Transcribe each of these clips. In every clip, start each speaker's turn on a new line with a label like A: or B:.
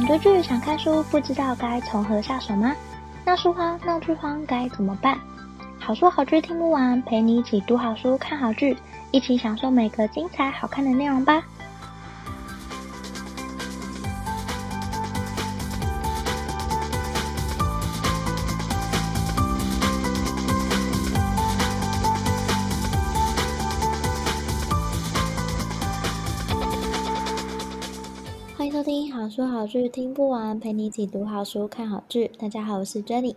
A: 想追剧、想看书，不知道该从何下手吗？闹书荒、闹剧荒该怎么办？好书好剧听不完，陪你一起读好书、看好剧，一起享受每个精彩好看的内容吧。好剧听不完，陪你一起读好书、看好剧。大家好，我是 Jenny。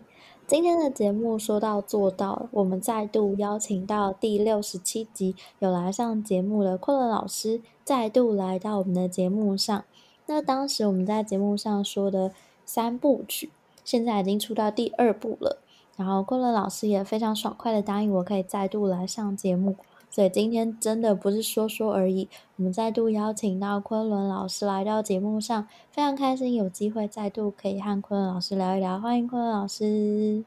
A: 今天的节目说到做到，我们再度邀请到第六十七集有来上节目的昆仑老师，再度来到我们的节目上。那当时我们在节目上说的三部曲，现在已经出到第二部了。然后昆仑老师也非常爽快的答应我可以再度来上节目。所以今天真的不是说说而已，我们再度邀请到昆仑老师来到节目上，非常开心有机会再度可以和昆仑老师聊一聊。欢迎昆仑老师。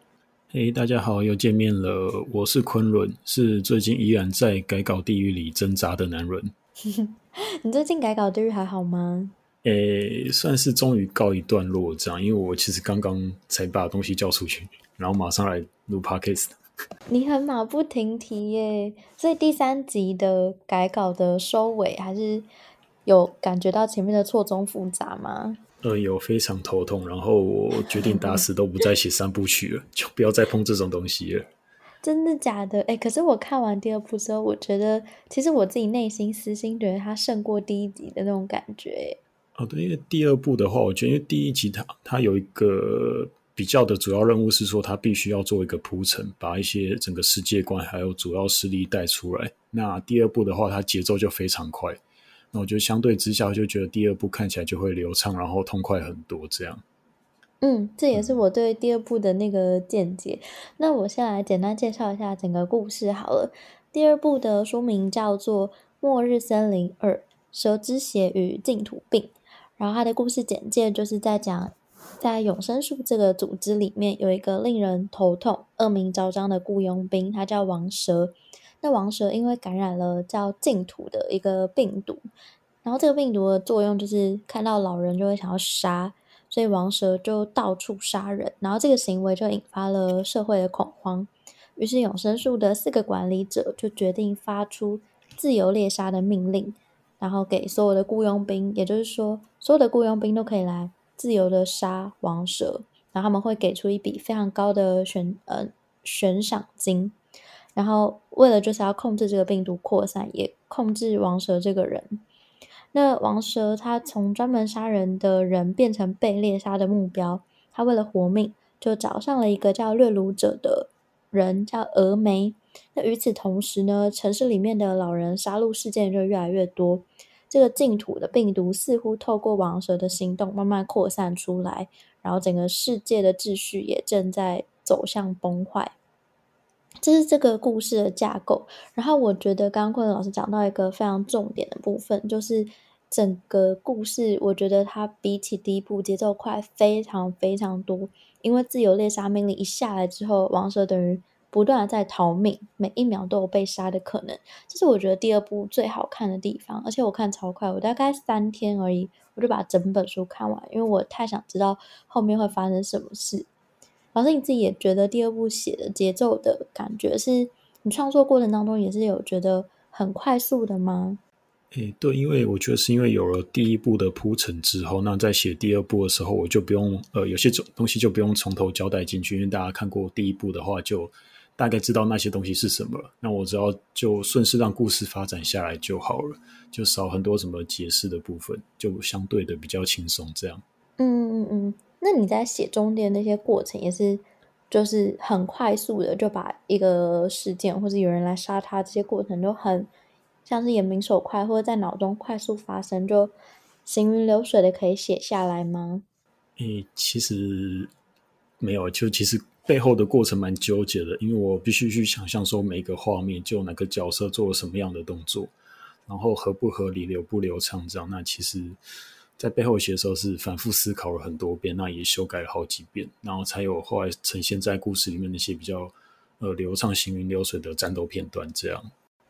B: 嘿，大家好，又见面了，我是昆仑，是最近依然在改稿地狱里挣扎的男人。
A: 你最近改稿地狱还好吗？
B: 诶，算是终于告一段落这样，因为我其实刚刚才把东西交出去，然后马上来录 podcast。
A: 你很马不停蹄耶，所以第三集的改稿的收尾，还是有感觉到前面的错综复杂吗？
B: 呃，有非常头痛，然后我决定打死都不再写三部曲了，就不要再碰这种东西了。
A: 真的假的？哎，可是我看完第二部之后，我觉得其实我自己内心私心觉得它胜过第一集的那种感觉。
B: 哦，对，因为第二部的话，我觉得因为第一集它它有一个。比较的主要任务是说，他必须要做一个铺陈，把一些整个世界观还有主要势力带出来。那第二部的话，它节奏就非常快。那我觉得相对之下，就觉得第二部看起来就会流畅，然后痛快很多。这样，
A: 嗯，这也是我对第二部的那个见解。那我先来简单介绍一下整个故事好了。第二部的书名叫做《末日森林二：蛇之血与净土病》，然后它的故事简介就是在讲。在永生树这个组织里面，有一个令人头痛、恶名昭彰的雇佣兵，他叫王蛇。那王蛇因为感染了叫净土的一个病毒，然后这个病毒的作用就是看到老人就会想要杀，所以王蛇就到处杀人，然后这个行为就引发了社会的恐慌。于是永生树的四个管理者就决定发出自由猎杀的命令，然后给所有的雇佣兵，也就是说，所有的雇佣兵都可以来。自由的杀王蛇，然后他们会给出一笔非常高的悬呃悬赏金，然后为了就是要控制这个病毒扩散，也控制王蛇这个人。那王蛇他从专门杀人的人变成被猎杀的目标，他为了活命，就找上了一个叫掠颅者的人，叫峨眉。那与此同时呢，城市里面的老人杀戮事件就越来越多。这个净土的病毒似乎透过王蛇的行动慢慢扩散出来，然后整个世界的秩序也正在走向崩坏。这是这个故事的架构。然后我觉得刚刚昆仑老师讲到一个非常重点的部分，就是整个故事，我觉得它比起第一部节奏快非常非常多。因为自由猎杀命令一下来之后，王蛇等于。不断的在逃命，每一秒都有被杀的可能，这是我觉得第二部最好看的地方。而且我看超快，我大概三天而已，我就把整本书看完，因为我太想知道后面会发生什么事。老师你自己也觉得第二部写的节奏的感觉，是你创作过程当中也是有觉得很快速的吗？
B: 诶，对，因为我觉得是因为有了第一部的铺陈之后，那在写第二部的时候，我就不用呃有些种东西就不用从头交代进去，因为大家看过第一部的话就。大概知道那些东西是什么，那我只要就顺势让故事发展下来就好了，就少很多什么解释的部分，就相对的比较轻松。这样，
A: 嗯嗯嗯。那你在写中间那些过程也是，就是很快速的就把一个事件或者有人来杀他这些过程都很像是眼明手快，或者在脑中快速发生，就行云流水的可以写下来吗？
B: 诶，其实没有，就其实。背后的过程蛮纠结的，因为我必须去想象说每一个画面，就哪个角色做了什么样的动作，然后合不合理、流不流畅这样。那其实，在背后写的时候是反复思考了很多遍，那也修改了好几遍，然后才有后来呈现在故事里面那些比较呃流畅、行云流水的战斗片段这样。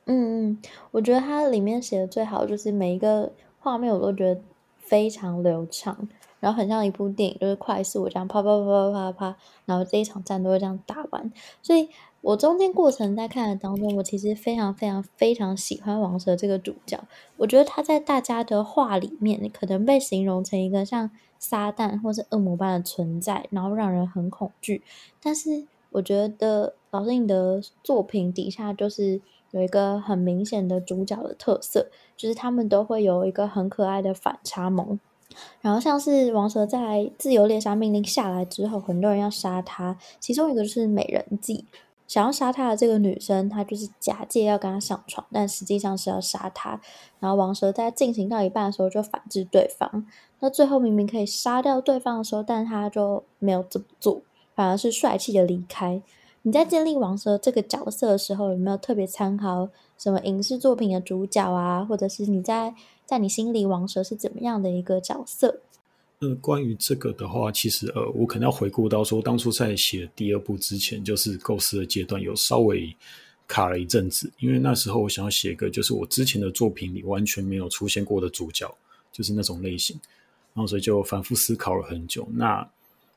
B: 嗯
A: 嗯，我觉得它里面写的最好就是每一个画面，我都觉得非常流畅，然后很像一部电影，就是快速这样啪啪啪啪啪啪，然后这一场战斗会这样打完。所以我中间过程在看的当中，我其实非常非常非常喜欢王蛇这个主角。我觉得他在大家的话里面，可能被形容成一个像撒旦或是恶魔般的存在，然后让人很恐惧。但是我觉得老师你的作品底下就是。有一个很明显的主角的特色，就是他们都会有一个很可爱的反差萌。然后像是王蛇在自由猎杀命令下来之后，很多人要杀他，其中一个就是美人计，想要杀他的这个女生，她就是假借要跟他上床，但实际上是要杀他。然后王蛇在进行到一半的时候就反制对方，那最后明明可以杀掉对方的时候，但他就没有这么做，反而是帅气的离开。你在建立王蛇这个角色的时候，有没有特别参考什么影视作品的主角啊？或者是你在在你心里王蛇是怎么样的一个角色？
B: 呃，关于这个的话，其实呃，我可能要回顾到说，当初在写第二部之前，就是构思的阶段，有稍微卡了一阵子，因为那时候我想要写一个，就是我之前的作品里完全没有出现过的主角，就是那种类型，然后所以就反复思考了很久。那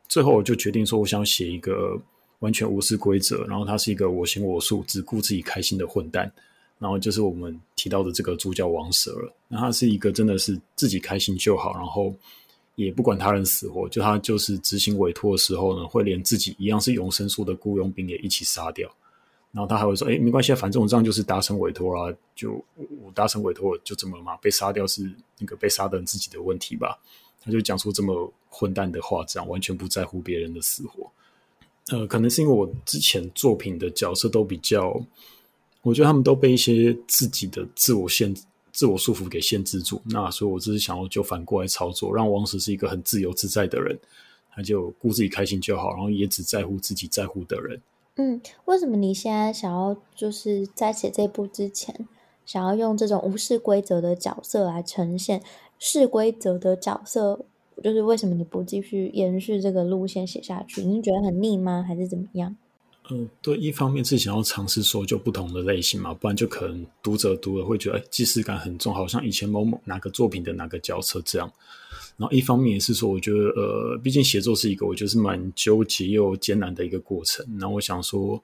B: 最后我就决定说，我想写一个。完全无视规则，然后他是一个我行我素、只顾自己开心的混蛋，然后就是我们提到的这个主角王蛇了。那他是一个真的是自己开心就好，然后也不管他人死活，就他就是执行委托的时候呢，会连自己一样是永生术的雇佣兵也一起杀掉。然后他还会说：“哎，没关系，反正我这样就是达成委托啦，就我达成委托就怎么了嘛？被杀掉是那个被杀的人自己的问题吧？”他就讲出这么混蛋的话，这样完全不在乎别人的死活。呃，可能是因为我之前作品的角色都比较，我觉得他们都被一些自己的自我限、自我束缚给限制住。那所以，我只是想要就反过来操作，让王石是一个很自由自在的人，他就顾自己开心就好，然后也只在乎自己在乎的人。
A: 嗯，为什么你现在想要就是在写这部之前，想要用这种无视规则的角色来呈现视规则的角色？就是为什么你不继续延续这个路线写下去？你觉得很腻吗？还是怎么样？
B: 嗯、对，一方面是想要尝试说就不同的类型嘛，不然就可能读者读了会觉得哎，既视感很重，好像以前某某哪个作品的哪个角色这样。然后一方面也是说，我觉得呃，毕竟写作是一个我觉得是蛮纠结又艰难的一个过程。那我想说，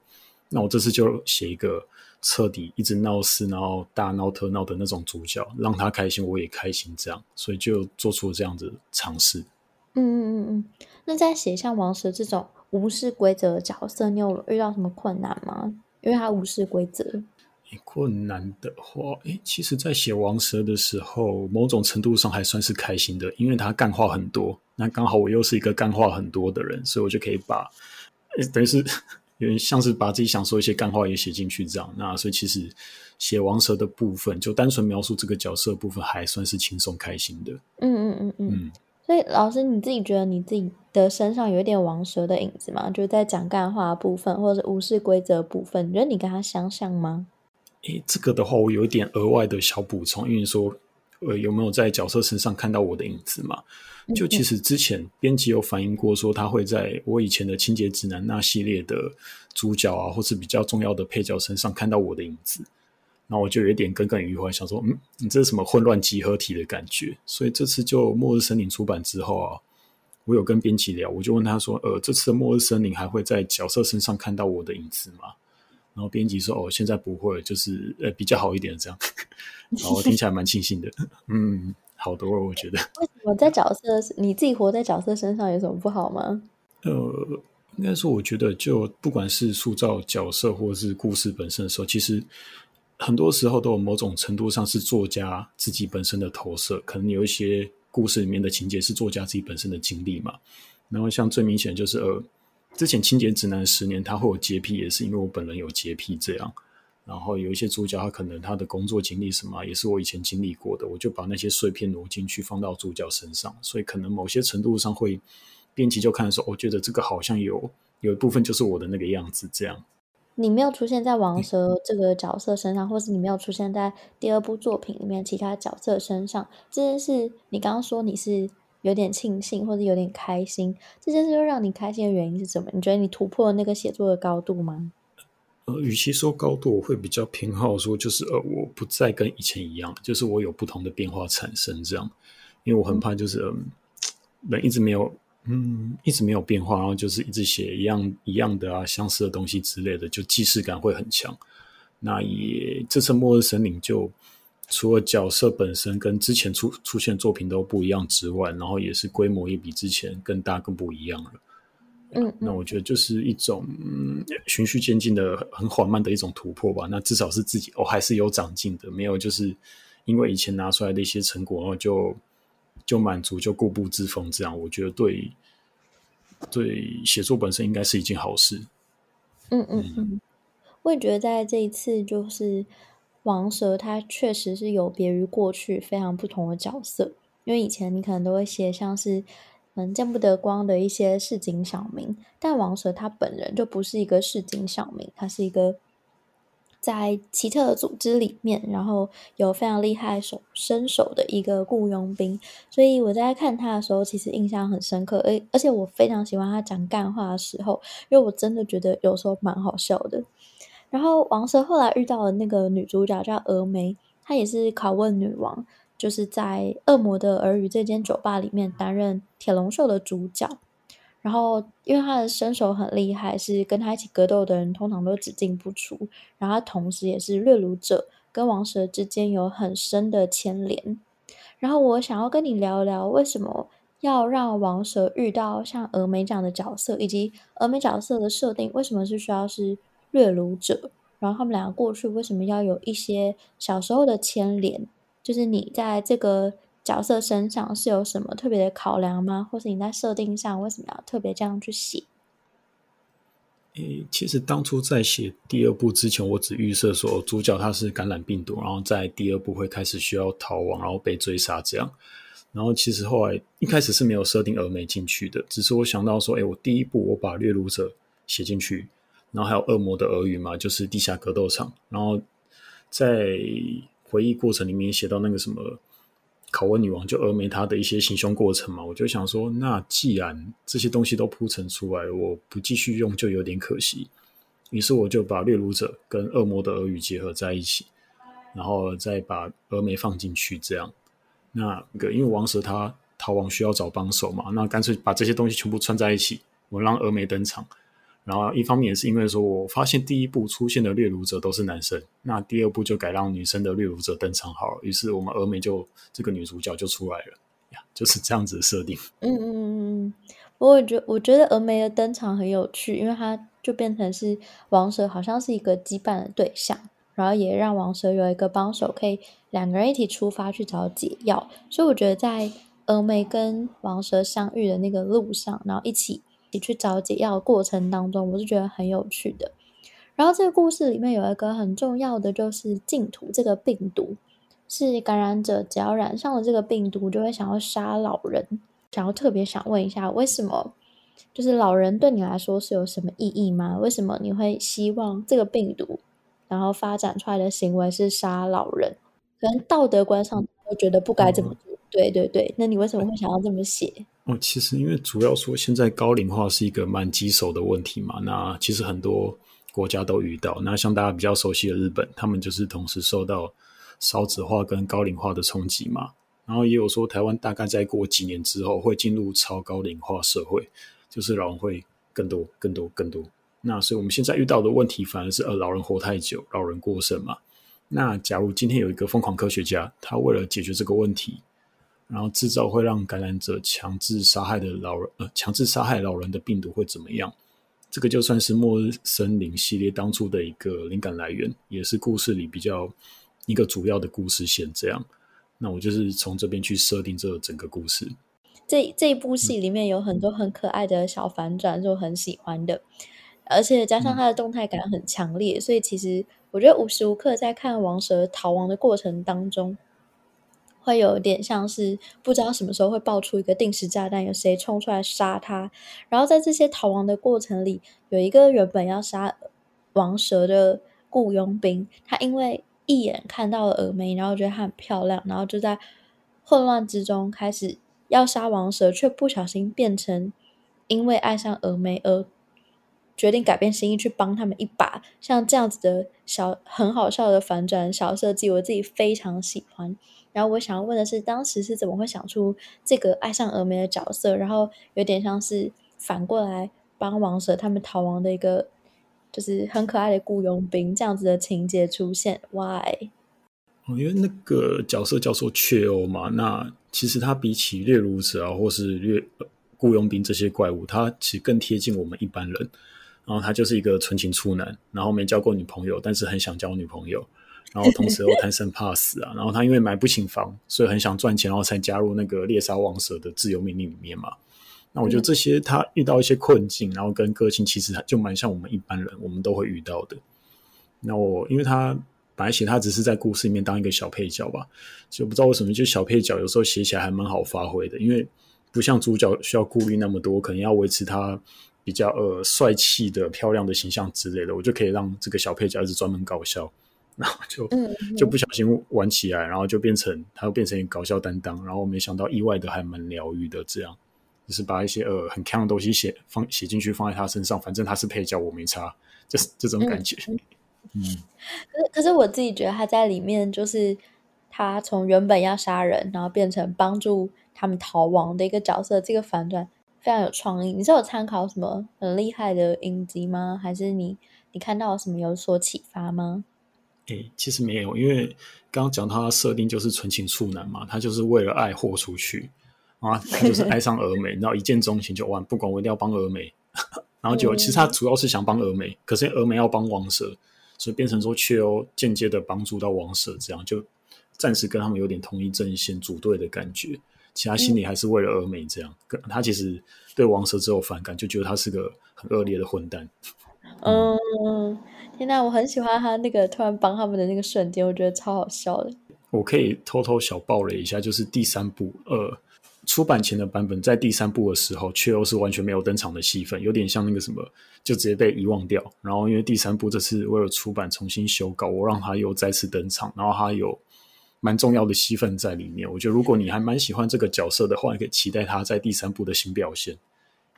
B: 那我这次就写一个。彻底一直闹事，然后大闹特闹的那种主角，让他开心，我也开心，这样，所以就做出了这样子的尝试。
A: 嗯嗯嗯嗯。那在写像王蛇这种无视规则的角色，你有遇到什么困难吗？因为他无视规则。
B: 困难的话，诶，其实，在写王蛇的时候，某种程度上还算是开心的，因为他干话很多。那刚好我又是一个干话很多的人，所以我就可以把，等于是。有点像是把自己想说一些干话也写进去这样，那所以其实写王蛇的部分，就单纯描述这个角色的部分，还算是轻松开心的。
A: 嗯嗯嗯嗯。嗯，所以老师你自己觉得你自己的身上有一点王蛇的影子吗？就是在讲干话的部分，或者是无视规则部分，你觉得你跟他相像吗？
B: 诶，这个的话，我有一点额外的小补充，因为说。呃，有没有在角色身上看到我的影子嘛？就其实之前编辑有反映过，说他会在我以前的清洁指南那系列的主角啊，或是比较重要的配角身上看到我的影子，那我就有点耿耿于怀，想说，嗯，你这是什么混乱集合体的感觉？所以这次就《末日森林》出版之后啊，我有跟编辑聊，我就问他说，呃，这次的《末日森林》还会在角色身上看到我的影子吗？然后编辑说：“哦，现在不会，就是呃比较好一点这样。”然后我听起来蛮庆幸的，嗯，好多了，我觉得。为
A: 什么在角色你自己活在角色身上有什么不好吗？
B: 呃，应该说，我觉得就不管是塑造角色或者是故事本身的时候，其实很多时候都有某种程度上是作家自己本身的投射。可能有一些故事里面的情节是作家自己本身的经历嘛。然后像最明显就是呃。之前清洁直男十年，他会有洁癖，也是因为我本人有洁癖这样。然后有一些主角，他可能他的工作经历什么，也是我以前经历过的，我就把那些碎片挪进去放到主角身上，所以可能某些程度上会，编辑就看的时候，我觉得这个好像有有一部分就是我的那个样子这样。
A: 你没有出现在王蛇这个角色身上，或是你没有出现在第二部作品里面其他角色身上，这件事你刚刚说你是。有点庆幸或者有点开心，这件事又让你开心的原因是什么？你觉得你突破了那个写作的高度吗？
B: 呃，与其说高度，我会比较偏好说，就是呃，我不再跟以前一样，就是我有不同的变化产生这样。因为我很怕就是嗯，人一直没有嗯一直没有变化，然后就是一直写一样一样的啊相似的东西之类的，就既视感会很强。那也这次《末日森林》就除了角色本身跟之前出出现作品都不一样之外，然后也是规模也比之前更大更不一样了。
A: 嗯，
B: 那我觉得就是一种嗯循序渐进的很缓慢的一种突破吧。那至少是自己哦还是有长进的，没有就是因为以前拿出来的一些成果，然后就就满足就固步自封这样。我觉得对对写作本身应该是一件好事。
A: 嗯嗯嗯，我也觉得在这一次就是王蛇，他确实是有别于过去非常不同的角色，因为以前你可能都会写像是。嗯，见不得光的一些市井小民，但王蛇他本人就不是一个市井小民，他是一个在奇特的组织里面，然后有非常厉害手身手的一个雇佣兵。所以我在看他的时候，其实印象很深刻，而而且我非常喜欢他讲干话的时候，因为我真的觉得有时候蛮好笑的。然后王蛇后来遇到了那个女主角叫峨眉，她也是拷问女王。就是在《恶魔的耳语》这间酒吧里面担任铁龙兽的主角，然后因为他的身手很厉害，是跟他一起格斗的人通常都只进不出。然后他同时也是掠颅者，跟王蛇之间有很深的牵连。然后我想要跟你聊聊，为什么要让王蛇遇到像峨眉这样的角色，以及峨眉角色的设定为什么是需要是掠颅者？然后他们两个过去为什么要有一些小时候的牵连？就是你在这个角色身上是有什么特别的考量吗？或是你在设定上为什么要特别这样去写？
B: 诶，其实当初在写第二部之前，我只预设说主角他是感染病毒，然后在第二部会开始需要逃亡，然后被追杀这样。然后其实后来一开始是没有设定峨眉进去的，只是我想到说，诶，我第一部我把掠颅者写进去，然后还有恶魔的耳语嘛，就是地下格斗场，然后在。回忆过程里面写到那个什么拷问女王，就峨眉她的一些行凶过程嘛，我就想说，那既然这些东西都铺陈出来，我不继续用就有点可惜。于是我就把掠颅者跟恶魔的耳语结合在一起，然后再把峨眉放进去，这样。那个因为王蛇他逃亡需要找帮手嘛，那干脆把这些东西全部串在一起，我让峨眉登场。然后一方面也是因为说，我发现第一部出现的掠夺者都是男生，那第二部就改让女生的掠夺者登场好了。于是我们峨眉就这个女主角就出来了呀，就是这样子的设定。
A: 嗯嗯嗯，我觉我觉得峨眉的登场很有趣，因为她就变成是王蛇好像是一个羁绊的对象，然后也让王蛇有一个帮手，可以两个人一起出发去找解药。所以我觉得在峨眉跟王蛇相遇的那个路上，然后一起。去找解药的过程当中，我是觉得很有趣的。然后这个故事里面有一个很重要的，就是净土这个病毒，是感染者只要染上了这个病毒，就会想要杀老人。想要特别想问一下，为什么？就是老人对你来说是有什么意义吗？为什么你会希望这个病毒，然后发展出来的行为是杀老人？可能道德观上会觉得不该这么做。嗯、对对对，那你为什么会想要这么写？
B: 哦，其实因为主要说现在高龄化是一个蛮棘手的问题嘛，那其实很多国家都遇到。那像大家比较熟悉的日本，他们就是同时受到少子化跟高龄化的冲击嘛。然后也有说台湾大概再过几年之后会进入超高龄化社会，就是老人会更多、更多、更多。那所以我们现在遇到的问题反而是呃老人活太久，老人过剩嘛。那假如今天有一个疯狂科学家，他为了解决这个问题。然后制造会让感染者强制杀害的老人，呃，强制杀害老人的病毒会怎么样？这个就算是末日森林系列当初的一个灵感来源，也是故事里比较一个主要的故事线。这样，那我就是从这边去设定这整个故事。
A: 这这一部戏里面有很多很可爱的小反转，就很喜欢的，而且加上它的动态感很强烈，所以其实我觉得无时无刻在看王蛇逃亡的过程当中。会有点像是不知道什么时候会爆出一个定时炸弹，有谁冲出来杀他。然后在这些逃亡的过程里，有一个原本要杀王蛇的雇佣兵，他因为一眼看到了峨眉，然后觉得她很漂亮，然后就在混乱之中开始要杀王蛇，却不小心变成因为爱上峨眉而决定改变心意去帮他们一把。像这样子的小很好笑的反转小设计，我自己非常喜欢。然后我想要问的是，当时是怎么会想出这个爱上峨眉的角色，然后有点像是反过来帮王蛇他们逃亡的一个，就是很可爱的雇佣兵这样子的情节出现？Why？
B: 因为那个角色叫做雀欧嘛，那其实他比起掠如者啊，或是掠雇佣兵这些怪物，他其实更贴近我们一般人。然后他就是一个纯情处男，然后没交过女朋友，但是很想交女朋友，然后同时又贪生怕死啊。然后他因为买不起房，所以很想赚钱，然后才加入那个猎杀王蛇的自由命令里面嘛。那我觉得这些他遇到一些困境，然后跟个性其实就蛮像我们一般人，我们都会遇到的。那我因为他。本来写他只是在故事里面当一个小配角吧，就不知道为什么，就小配角有时候写起来还蛮好发挥的，因为不像主角需要顾虑那么多，可能要维持他比较呃帅气的漂亮的形象之类的，我就可以让这个小配角一直专门搞笑，然后就就不小心玩起来，然后就变成他又变成搞笑担当，然后没想到意外的还蛮疗愈的，这样就是把一些呃很锵的东西写放写进去放在他身上，反正他是配角，我没差，就是这种感觉。嗯 嗯，
A: 可是可是我自己觉得他在里面就是他从原本要杀人，然后变成帮助他们逃亡的一个角色，这个反转非常有创意。你是有参考什么很厉害的影集吗？还是你你看到什么有所启发吗？
B: 诶、欸，其实没有，因为刚刚讲他设定就是纯情处男嘛，他就是为了爱豁出去啊，他就是爱上峨眉，然后一见钟情就完，不管我一定要帮峨眉，然后就其实他主要是想帮峨眉，可是峨眉要帮王蛇。所以变成说，却又间接的帮助到王蛇，这样就暂时跟他们有点同一阵线组队的感觉。其他心里还是为了峨眉这样。嗯、他其实对王蛇只有反感，就觉得他是个很恶劣的混蛋。
A: 嗯，嗯天哪，我很喜欢他那个突然帮他们的那个瞬间，我觉得超好笑的。
B: 我可以偷偷小爆了一下，就是第三部，呃。出版前的版本，在第三部的时候，却又是完全没有登场的戏份，有点像那个什么，就直接被遗忘掉。然后，因为第三部这次为了出版重新修稿，我让他又再次登场，然后他有蛮重要的戏份在里面。我觉得，如果你还蛮喜欢这个角色的话，你可以期待他在第三部的新表现。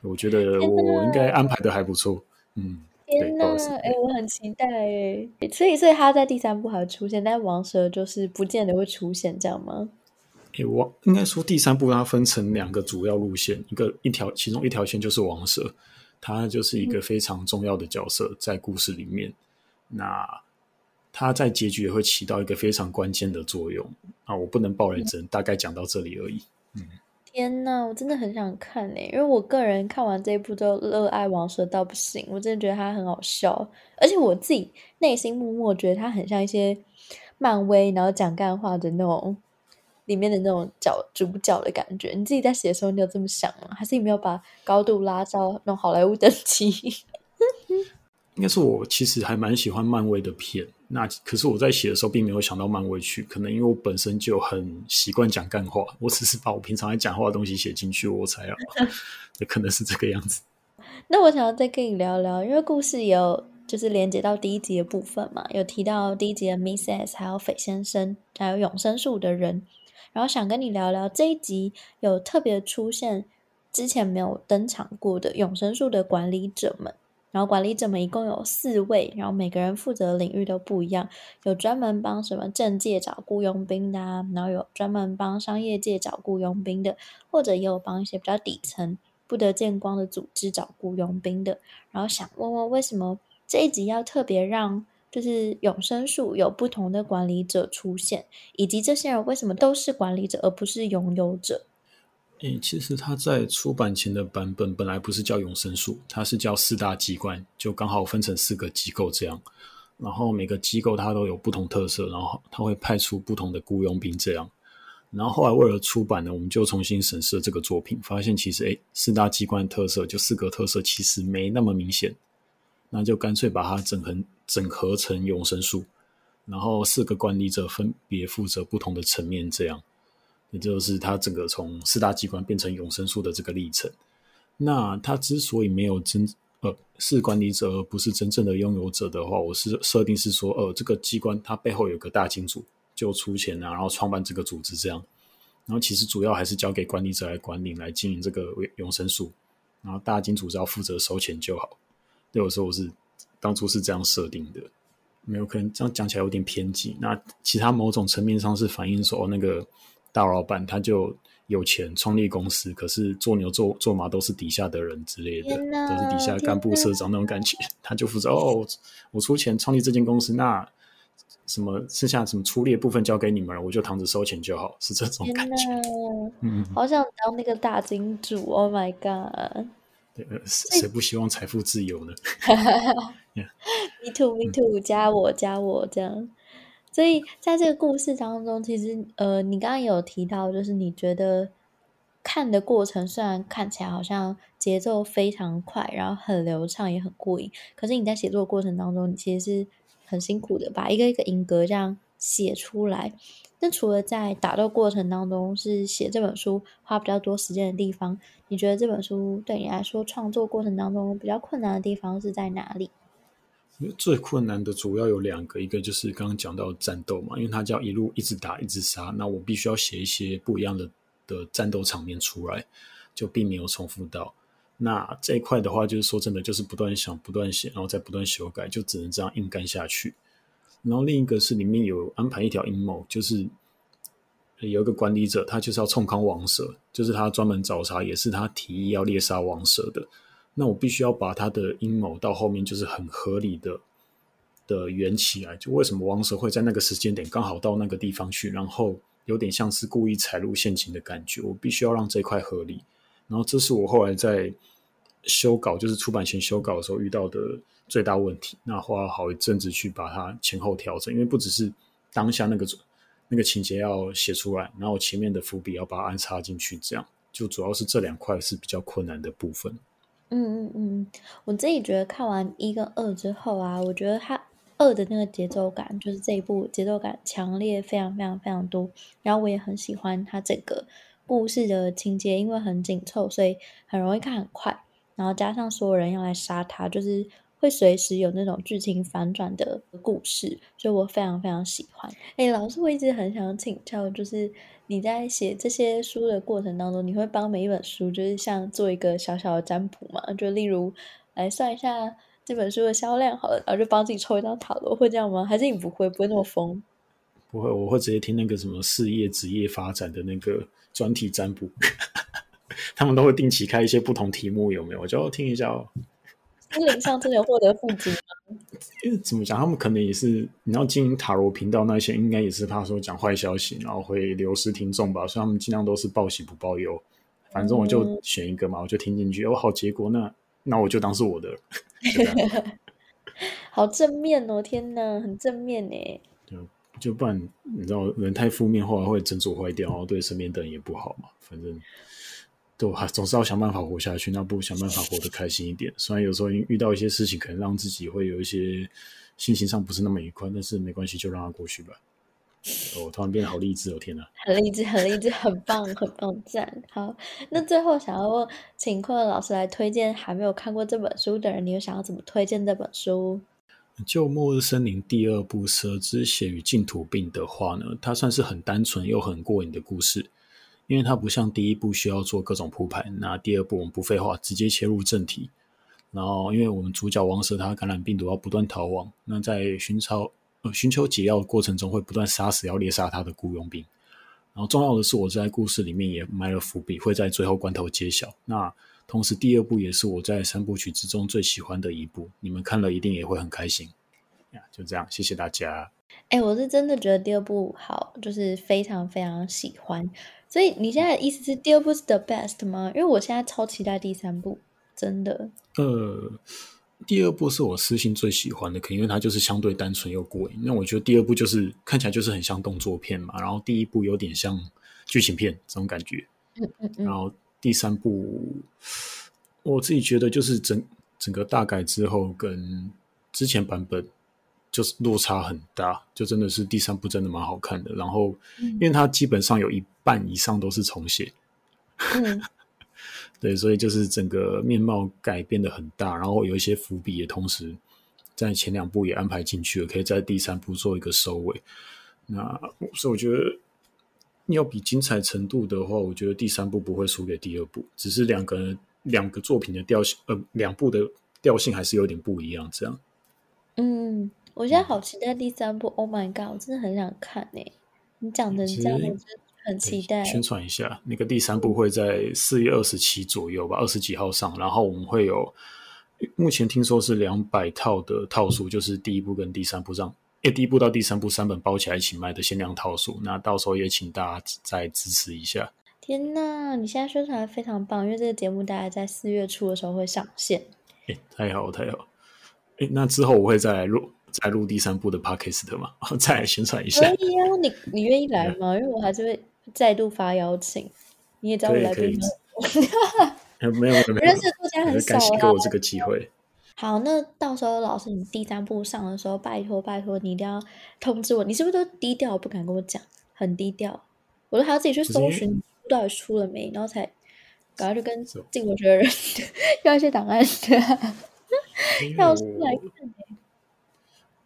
B: 我觉得我应该安排的还不错。嗯，
A: 天呐，哎、欸，我很期待哎。所以，所以他在第三部还会出现，但王蛇就是不见得会出现，这样吗？
B: 诶，我应该说第三部它分成两个主要路线，一个一条，其中一条线就是王蛇，它就是一个非常重要的角色在故事里面。嗯、那他在结局也会起到一个非常关键的作用啊！我不能爆雷，只能大概讲到这里而已。嗯，
A: 天哪，我真的很想看诶，因为我个人看完这一部就热爱王蛇到不行，我真的觉得他很好笑，而且我自己内心默默觉得他很像一些漫威，然后讲干话的那种。里面的那种角主角的感觉，你自己在写的时候，你有这么想吗？还是你没有把高度拉到那种好莱坞等级？
B: 应该是我其实还蛮喜欢漫威的片，那可是我在写的时候并没有想到漫威去，可能因为我本身就很习惯讲干话，我只是把我平常在讲话的东西写进去，我才要，也可能是这个样子。
A: 那我想要再跟你聊聊，因为故事也有就是连接到第一集的部分嘛，有提到第一集的 Miss S，还有斐先生，还有永生树的人。然后想跟你聊聊这一集有特别出现之前没有登场过的永生树的管理者们，然后管理者们一共有四位，然后每个人负责的领域都不一样，有专门帮什么政界找雇佣兵的啊，然后有专门帮商业界找雇佣兵的，或者也有帮一些比较底层不得见光的组织找雇佣兵的。然后想问问为什么这一集要特别让？就是永生树有不同的管理者出现，以及这些人为什么都是管理者而不是拥有者？
B: 诶，其实它在出版前的版本本来不是叫永生树，它是叫四大机关，就刚好分成四个机构这样。然后每个机构它都有不同特色，然后它会派出不同的雇佣兵这样。然后后来为了出版呢，我们就重新审视了这个作品，发现其实诶，四大机关特色就四个特色，其实没那么明显。那就干脆把它整合整合成永生树，然后四个管理者分别负责不同的层面，这样，也就是它整个从四大机关变成永生树的这个历程。那他之所以没有真呃是管理者而不是真正的拥有者的话，我是设定是说，呃，这个机关它背后有个大金主，就出钱啊，然后创办这个组织这样，然后其实主要还是交给管理者来管理来经营这个永生树，然后大金主只要负责收钱就好。对我说，我是当初是这样设定的。没有可能这样讲起来有点偏激。那其他某种层面上是反映说，那个大老板他就有钱创立公司，可是做牛做做马都是底下的人之类的，都是底下干部社长那种感觉。他就负责哦，我出钱创立这间公司，那什么剩下什么粗劣部分交给你们，我就躺着收钱就好，是这种感觉。
A: 嗯，好想当那个大金主，Oh my god！
B: 对，谁不希望财富自由呢？
A: Me too, me too，加我加我这样。所以在这个故事当中，其实呃，你刚刚有提到，就是你觉得看的过程虽然看起来好像节奏非常快，然后很流畅也很过瘾，可是你在写作过程当中，你其实是很辛苦的，把一个一个银格这样写出来。那除了在打斗过程当中是写这本书花比较多时间的地方，你觉得这本书对你来说创作过程当中比较困难的地方是在哪里？
B: 最困难的主要有两个，一个就是刚刚讲到战斗嘛，因为它叫一路一直打一直杀，那我必须要写一些不一样的的战斗场面出来，就避免有重复到。那这一块的话，就是说真的，就是不断想、不断写，然后再不断修改，就只能这样硬干下去。然后另一个是里面有安排一条阴谋，就是有一个管理者，他就是要冲康王蛇，就是他专门找茬，也是他提议要猎杀王蛇的。那我必须要把他的阴谋到后面就是很合理的的圆起来，就为什么王蛇会在那个时间点刚好到那个地方去，然后有点像是故意踩入陷阱的感觉，我必须要让这块合理。然后这是我后来在修稿，就是出版前修稿的时候遇到的最大问题。那花了好一阵子去把它前后调整，因为不只是当下那个那个情节要写出来，然后前面的伏笔要把它安插进去，这样就主要是这两块是比较困难的部分。
A: 嗯嗯嗯，我自己觉得看完一跟二之后啊，我觉得它二的那个节奏感，就是这一部节奏感强烈非常非常非常多。然后我也很喜欢它整个故事的情节，因为很紧凑，所以很容易看很快。然后加上所有人要来杀他，就是。会随时有那种剧情反转的故事，所以我非常非常喜欢。哎，老师，我一直很想请教，就是你在写这些书的过程当中，你会帮每一本书，就是像做一个小小的占卜吗？就例如来算一下这本书的销量，好了，然后就帮自己抽一张塔罗，会这样吗？还是你不会，不会那么疯？
B: 不会，我会直接听那个什么事业、职业发展的那个专题占卜，他们都会定期开一些不同题目，有没有？我就要听一下哦。
A: 心灵上真的有获得富足吗？
B: 因为怎么讲，他们可能也是你要经营塔罗频道，那些应该也是怕说讲坏消息，然后会流失听众吧，所以他们尽量都是报喜不报忧。反正我就选一个嘛，嗯、我就听进去，哦，好结果，那那我就当是我的。
A: 好正面哦，天哪，很正面呢。
B: 就就不然，你知道人太负面，后来会整组坏掉，然后对身边的人也不好嘛。反正。对，总是要想办法活下去，那不如想办法活得开心一点。虽然有时候遇到一些事情，可能让自己会有一些心情上不是那么愉快，但是没关系，就让它过去吧。哦，突然变得好励志哦，天哪！
A: 很励志，很励志，很棒，很棒，赞！好，那最后想要问，请昆老师来推荐还没有看过这本书的人，你有想要怎么推荐这本书？
B: 就《末日森林》第二部《蛇之血与净土病》的话呢，它算是很单纯又很过瘾的故事。因为它不像第一部需要做各种铺排，那第二部我们不废话，直接切入正题。然后，因为我们主角王蛇他感染病毒要不断逃亡，那在寻找呃寻求解药的过程中，会不断杀死要猎杀他的雇佣兵。然后重要的是，我在故事里面也埋了伏笔，会在最后关头揭晓。那同时，第二部也是我在三部曲之中最喜欢的一部，你们看了一定也会很开心。呀，就这样，谢谢大家。
A: 哎，我是真的觉得第二部好，就是非常非常喜欢。所以你现在的意思是第二部是 the best 吗？因为我现在超期待第三部，真的。
B: 呃，第二部是我私心最喜欢的，可能因为它就是相对单纯又过瘾。那我觉得第二部就是看起来就是很像动作片嘛，然后第一部有点像剧情片这种感觉。
A: 嗯嗯嗯。
B: 然后第三部，我自己觉得就是整整个大改之后跟之前版本。就是落差很大，就真的是第三部真的蛮好看的。然后，因为它基本上有一半以上都是重写，
A: 嗯、
B: 对，所以就是整个面貌改变的很大。然后有一些伏笔也同时在前两部也安排进去了，可以在第三部做一个收尾。那所以我觉得要比精彩程度的话，我觉得第三部不会输给第二部，只是两个两个作品的调性，呃，两部的调性还是有点不一样。这样，
A: 嗯。我现在好期待第三部。嗯、Oh my god！我真的很想看诶、欸。你讲的这样，我真的很期待。
B: 宣传一下，那个第三部会在四月二十七左右吧，二十几号上。然后我们会有，目前听说是两百套的套数，就是第一部跟第三部上，诶，第一部到第三部三本包起来一起卖的限量套数。那到时候也请大家再支持一下。
A: 天呐，你现在宣传的非常棒，因为这个节目大概在四月初的时候会上线。
B: 诶，太好太好。诶，那之后我会再来录。再录第三部的 podcast 嘛，再来宣传一下。
A: 可以啊，你你愿意来吗？因为我还是会再度发邀请。你也知道我来宾吗？
B: 没有没有，
A: 认识作家很少啊。
B: 感谢给我这个机会。
A: 好，那到时候老师你第三部上的时候，拜托拜托你一定要通知我。你是不是都低调，不敢跟我讲？很低调，我都还要自己去搜寻到底出了没，然后才赶快去跟进我觉得人 要一些档案的，要出来看。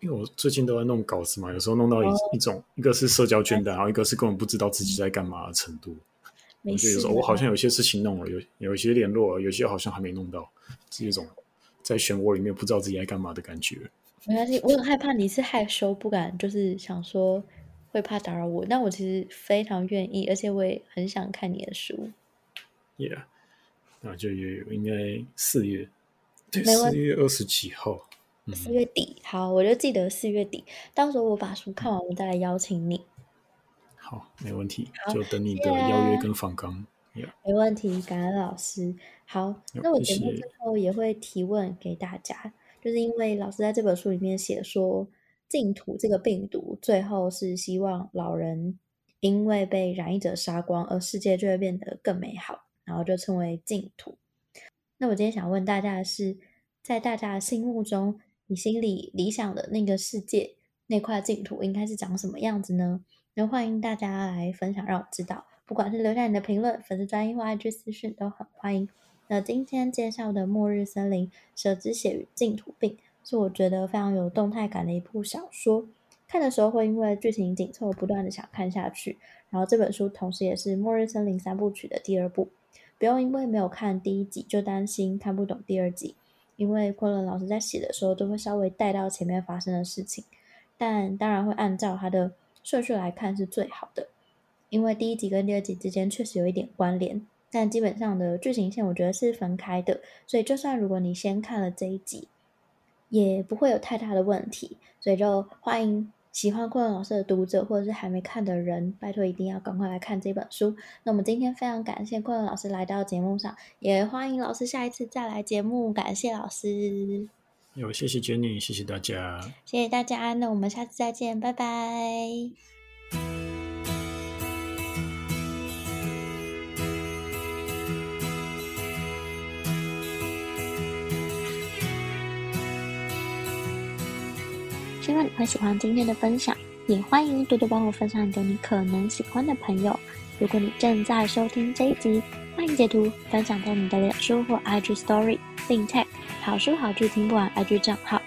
B: 因为我最近都在弄稿子嘛，有时候弄到一一种，哦、一个是社交倦怠，然后一个是根本不知道自己在干嘛的程度。我觉得有时候我好像有些事情弄了，有有一些联络了，有些好像还没弄到，是一种在漩涡里面不知道自己在干嘛的感觉。
A: 没关系，我很害怕你是害羞不敢，就是想说会怕打扰我，但我其实非常愿意，而且我也很想看你的书。
B: Yeah，那就有应该四月，对，四月二十几号。
A: 四月底，好，我就记得四月底，到时候我把书看完，我再来邀请你。
B: 好，没问题，就等你的邀约跟访纲。
A: Yeah. 没问题，感恩老师。好，那我节目最后也会提问给大家。就是因为老师在这本书里面写说，净土这个病毒最后是希望老人因为被染疫者杀光，而世界就会变得更美好，然后就称为净土。那我今天想问大家的是，在大家的心目中，你心里理想的那个世界，那块净土应该是长什么样子呢？那欢迎大家来分享，让我知道。不管是留下你的评论、粉丝专页或 IG 私讯都很欢迎。那今天介绍的《末日森林：蛇之血与净土病》是我觉得非常有动态感的一部小说。看的时候会因为剧情紧凑，不断的想看下去。然后这本书同时也是《末日森林》三部曲的第二部，不用因为没有看第一集就担心看不懂第二集。因为昆仑老师在写的时候，都会稍微带到前面发生的事情，但当然会按照他的顺序来看是最好的。因为第一集跟第二集之间确实有一点关联，但基本上的剧情线我觉得是分开的，所以就算如果你先看了这一集，也不会有太大的问题。所以就欢迎。喜欢昆仑老师的读者，或者是还没看的人，拜托一定要赶快来看这本书。那我们今天非常感谢昆仑老师来到节目上，也欢迎老师下一次再来节目。感谢老师，
B: 有谢谢 Jenny，谢谢大家，
A: 谢谢大家。那我们下次再见，拜拜。望你会喜欢今天的分享，也欢迎多多帮我分享给你可能喜欢的朋友。如果你正在收听这一集，欢迎截图分享到你的脸书或 IG Story，并 tag 好书好剧听不完 IG 账号。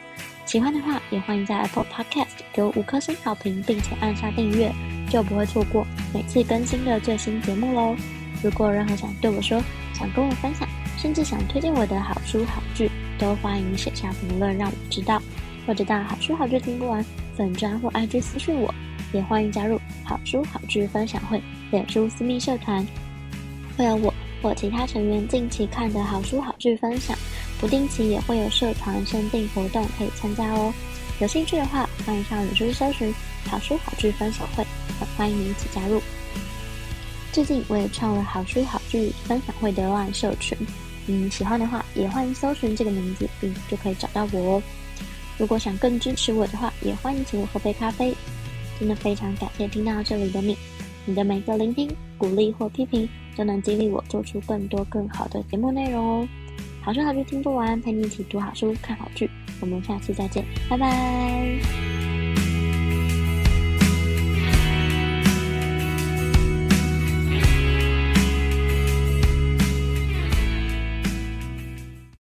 A: 喜欢的话，也欢迎在 Apple Podcast 给我五颗星好评，并且按下订阅，就不会错过每次更新的最新节目喽。如果任何想对我说、想跟我分享，甚至想推荐我的好书好剧，都欢迎写下评论让我知道。或者到好书好剧听不完粉专或 IG 私讯我，也欢迎加入好书好剧分享会脸书私密社团，会有我或其他成员近期看的好书好剧分享，不定期也会有社团限定活动可以参加哦。有兴趣的话，欢迎上脸书搜寻好书好剧分享会，很欢迎你一起加入。最近我也创了好书好剧分享会的乱社群，嗯，喜欢的话也欢迎搜寻这个名字，并就可以找到我哦。如果想更支持我的话，也欢迎请我喝杯咖啡。真的非常感谢听到这里的你，你的每个聆听、鼓励或批评，都能激励我做出更多更好的节目内容哦。好书好剧听不完，陪你一起读好书、看好剧。我们下次再见，拜拜。